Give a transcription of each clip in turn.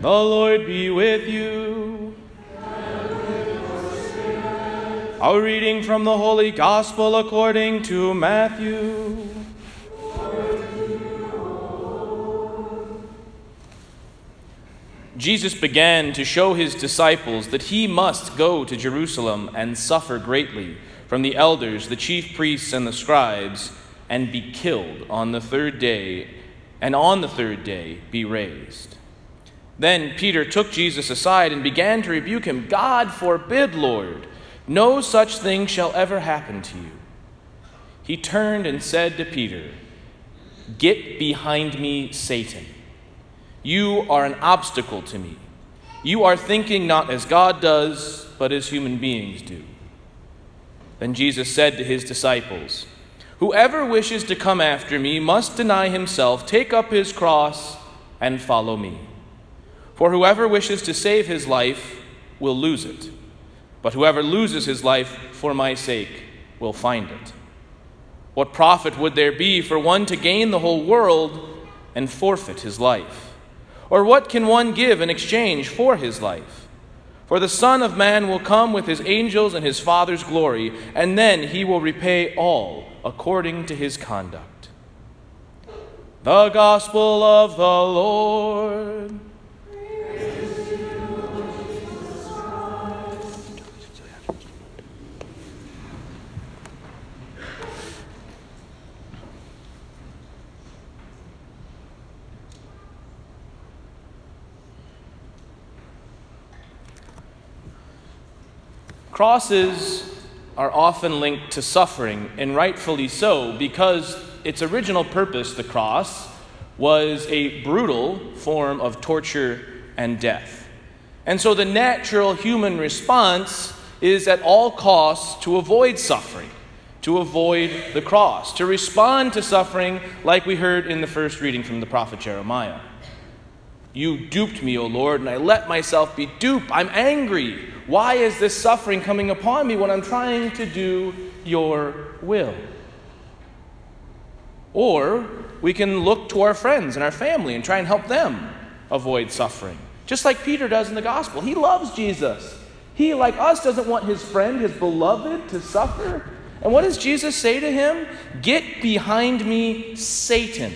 The Lord be with you. Our reading from the Holy Gospel according to Matthew. Jesus began to show his disciples that he must go to Jerusalem and suffer greatly from the elders, the chief priests, and the scribes, and be killed on the third day, and on the third day be raised. Then Peter took Jesus aside and began to rebuke him. God forbid, Lord, no such thing shall ever happen to you. He turned and said to Peter, Get behind me, Satan. You are an obstacle to me. You are thinking not as God does, but as human beings do. Then Jesus said to his disciples, Whoever wishes to come after me must deny himself, take up his cross, and follow me. For whoever wishes to save his life will lose it, but whoever loses his life for my sake will find it. What profit would there be for one to gain the whole world and forfeit his life? Or what can one give in exchange for his life? For the Son of Man will come with his angels and his Father's glory, and then he will repay all according to his conduct. The Gospel of the Lord. Crosses are often linked to suffering, and rightfully so, because its original purpose, the cross, was a brutal form of torture and death. And so the natural human response is at all costs to avoid suffering, to avoid the cross, to respond to suffering like we heard in the first reading from the prophet Jeremiah. You duped me, O Lord, and I let myself be duped. I'm angry. Why is this suffering coming upon me when I'm trying to do your will? Or we can look to our friends and our family and try and help them avoid suffering. Just like Peter does in the gospel. He loves Jesus. He, like us, doesn't want his friend, his beloved, to suffer. And what does Jesus say to him? Get behind me, Satan.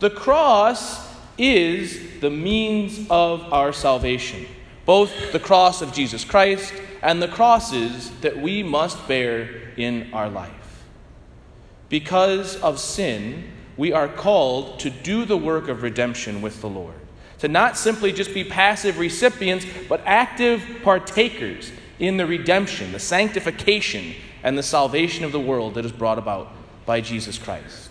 The cross is the means of our salvation, both the cross of Jesus Christ and the crosses that we must bear in our life. Because of sin, we are called to do the work of redemption with the Lord, to not simply just be passive recipients, but active partakers in the redemption, the sanctification, and the salvation of the world that is brought about by Jesus Christ.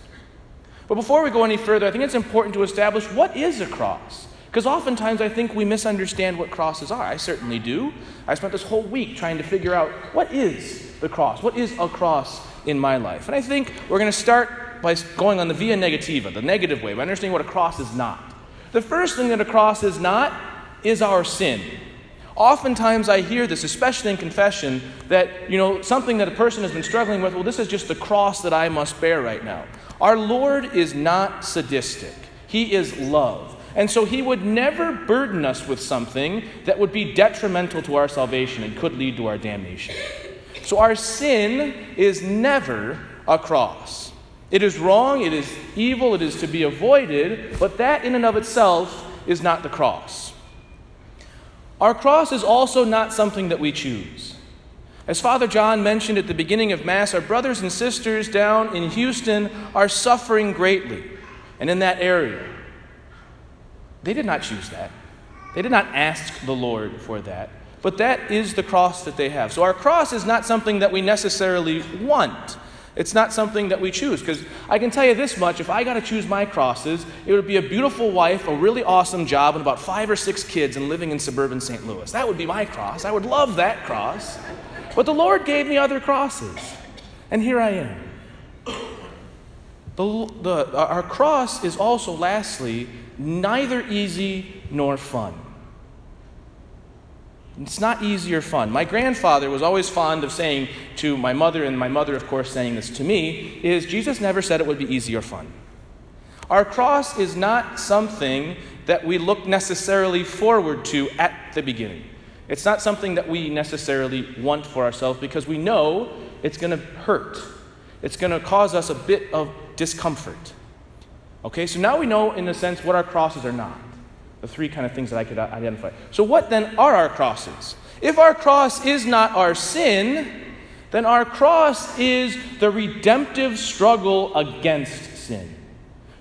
But before we go any further, I think it's important to establish what is a cross. Because oftentimes I think we misunderstand what crosses are. I certainly do. I spent this whole week trying to figure out what is the cross? What is a cross in my life? And I think we're going to start by going on the via negativa, the negative way, by understanding what a cross is not. The first thing that a cross is not is our sin. Oftentimes I hear this, especially in confession, that, you know, something that a person has been struggling with, well, this is just the cross that I must bear right now. Our Lord is not sadistic, He is love. And so He would never burden us with something that would be detrimental to our salvation and could lead to our damnation. So our sin is never a cross. It is wrong, it is evil, it is to be avoided, but that in and of itself is not the cross. Our cross is also not something that we choose. As Father John mentioned at the beginning of Mass, our brothers and sisters down in Houston are suffering greatly and in that area. They did not choose that. They did not ask the Lord for that. But that is the cross that they have. So our cross is not something that we necessarily want. It's not something that we choose. Because I can tell you this much if I got to choose my crosses, it would be a beautiful wife, a really awesome job, and about five or six kids and living in suburban St. Louis. That would be my cross. I would love that cross. But the Lord gave me other crosses, and here I am. The, the, our cross is also, lastly, neither easy nor fun. It's not easy or fun. My grandfather was always fond of saying to my mother, and my mother, of course, saying this to me, is Jesus never said it would be easy or fun. Our cross is not something that we look necessarily forward to at the beginning. It's not something that we necessarily want for ourselves because we know it's going to hurt. It's going to cause us a bit of discomfort. Okay, so now we know, in a sense, what our crosses are not. The three kind of things that I could uh, identify. So, what then are our crosses? If our cross is not our sin, then our cross is the redemptive struggle against sin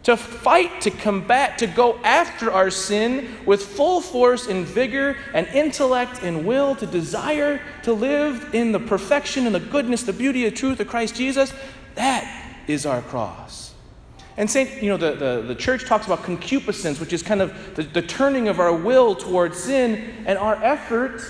to fight, to combat, to go after our sin with full force and vigor and intellect and will, to desire to live in the perfection and the goodness, the beauty, the truth of Christ Jesus, that is our cross. And Saint, you know, the, the, the church talks about concupiscence, which is kind of the, the turning of our will towards sin, and our effort,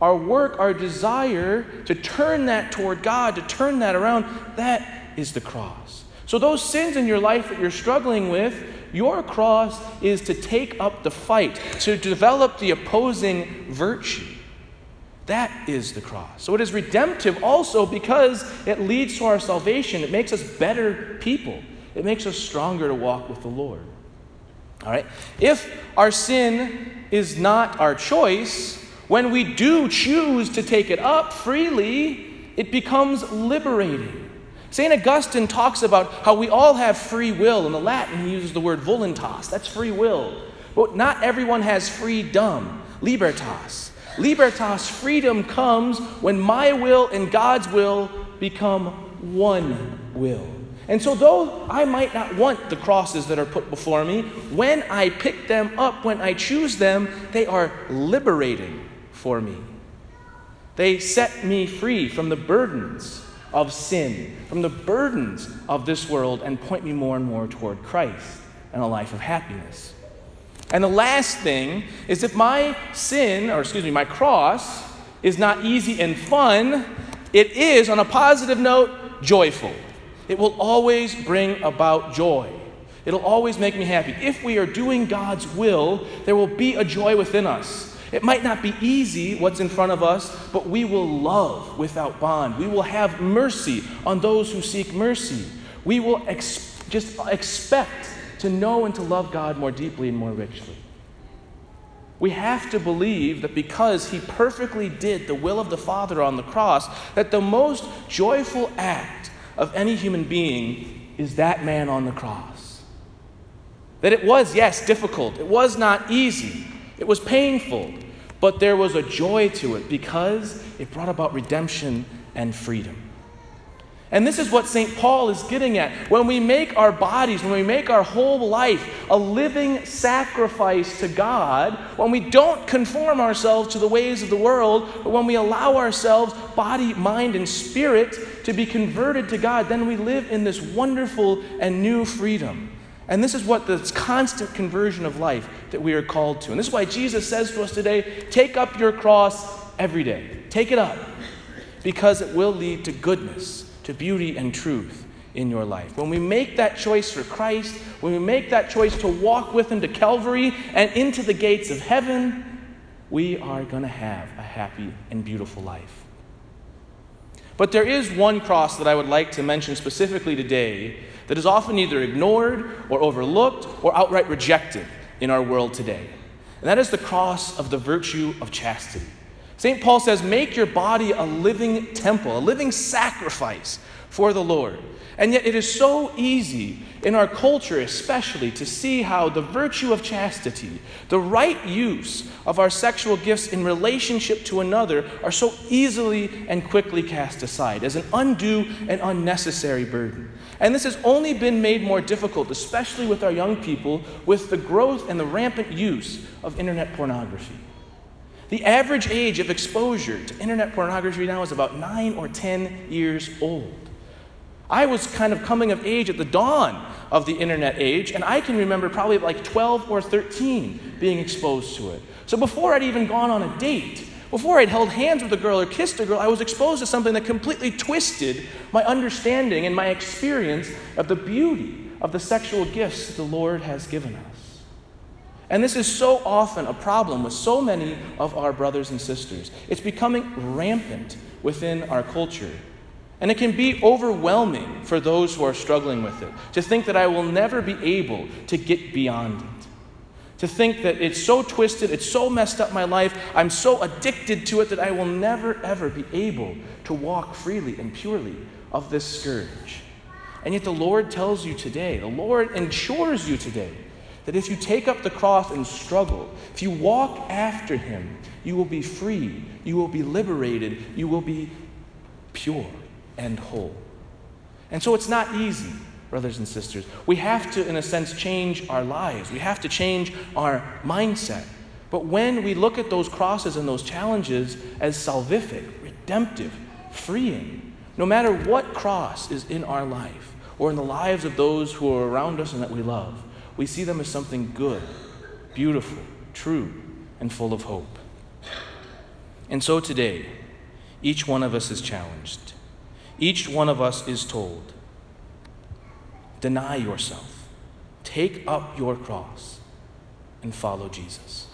our work, our desire to turn that toward God, to turn that around, that is the cross. So, those sins in your life that you're struggling with, your cross is to take up the fight, to develop the opposing virtue. That is the cross. So, it is redemptive also because it leads to our salvation. It makes us better people, it makes us stronger to walk with the Lord. All right? If our sin is not our choice, when we do choose to take it up freely, it becomes liberating. St. Augustine talks about how we all have free will. In the Latin, he uses the word voluntas. That's free will. But not everyone has freedom. Libertas. Libertas, freedom comes when my will and God's will become one will. And so, though I might not want the crosses that are put before me, when I pick them up, when I choose them, they are liberating for me. They set me free from the burdens of sin, from the burdens of this world, and point me more and more toward Christ and a life of happiness. And the last thing is if my sin, or excuse me, my cross, is not easy and fun, it is, on a positive note, joyful. It will always bring about joy. It'll always make me happy. If we are doing God's will, there will be a joy within us. It might not be easy what's in front of us, but we will love without bond. We will have mercy on those who seek mercy. We will ex- just expect to know and to love God more deeply and more richly. We have to believe that because he perfectly did the will of the Father on the cross, that the most joyful act of any human being is that man on the cross. That it was, yes, difficult. It was not easy. It was painful, but there was a joy to it because it brought about redemption and freedom. And this is what St. Paul is getting at. When we make our bodies, when we make our whole life a living sacrifice to God, when we don't conform ourselves to the ways of the world, but when we allow ourselves, body, mind, and spirit, to be converted to God, then we live in this wonderful and new freedom. And this is what this constant conversion of life that we are called to. And this is why Jesus says to us today take up your cross every day. Take it up because it will lead to goodness, to beauty and truth in your life. When we make that choice for Christ, when we make that choice to walk with Him to Calvary and into the gates of heaven, we are going to have a happy and beautiful life. But there is one cross that I would like to mention specifically today that is often either ignored or overlooked or outright rejected in our world today. And that is the cross of the virtue of chastity. St. Paul says, Make your body a living temple, a living sacrifice for the Lord. And yet, it is so easy in our culture, especially, to see how the virtue of chastity, the right use of our sexual gifts in relationship to another, are so easily and quickly cast aside as an undue and unnecessary burden. And this has only been made more difficult, especially with our young people, with the growth and the rampant use of internet pornography. The average age of exposure to internet pornography now is about nine or 10 years old. I was kind of coming of age at the dawn of the internet age, and I can remember probably like 12 or 13 being exposed to it. So before I'd even gone on a date, before I'd held hands with a girl or kissed a girl, I was exposed to something that completely twisted my understanding and my experience of the beauty of the sexual gifts that the Lord has given us. And this is so often a problem with so many of our brothers and sisters. It's becoming rampant within our culture And it can be overwhelming for those who are struggling with it to think that I will never be able to get beyond it. To think that it's so twisted, it's so messed up my life, I'm so addicted to it that I will never, ever be able to walk freely and purely of this scourge. And yet the Lord tells you today, the Lord ensures you today, that if you take up the cross and struggle, if you walk after Him, you will be free, you will be liberated, you will be pure and whole. And so it's not easy, brothers and sisters. We have to, in a sense, change our lives, we have to change our mindset. But when we look at those crosses and those challenges as salvific, redemptive, freeing, no matter what cross is in our life or in the lives of those who are around us and that we love, we see them as something good, beautiful, true, and full of hope. And so today, each one of us is challenged. Each one of us is told deny yourself, take up your cross, and follow Jesus.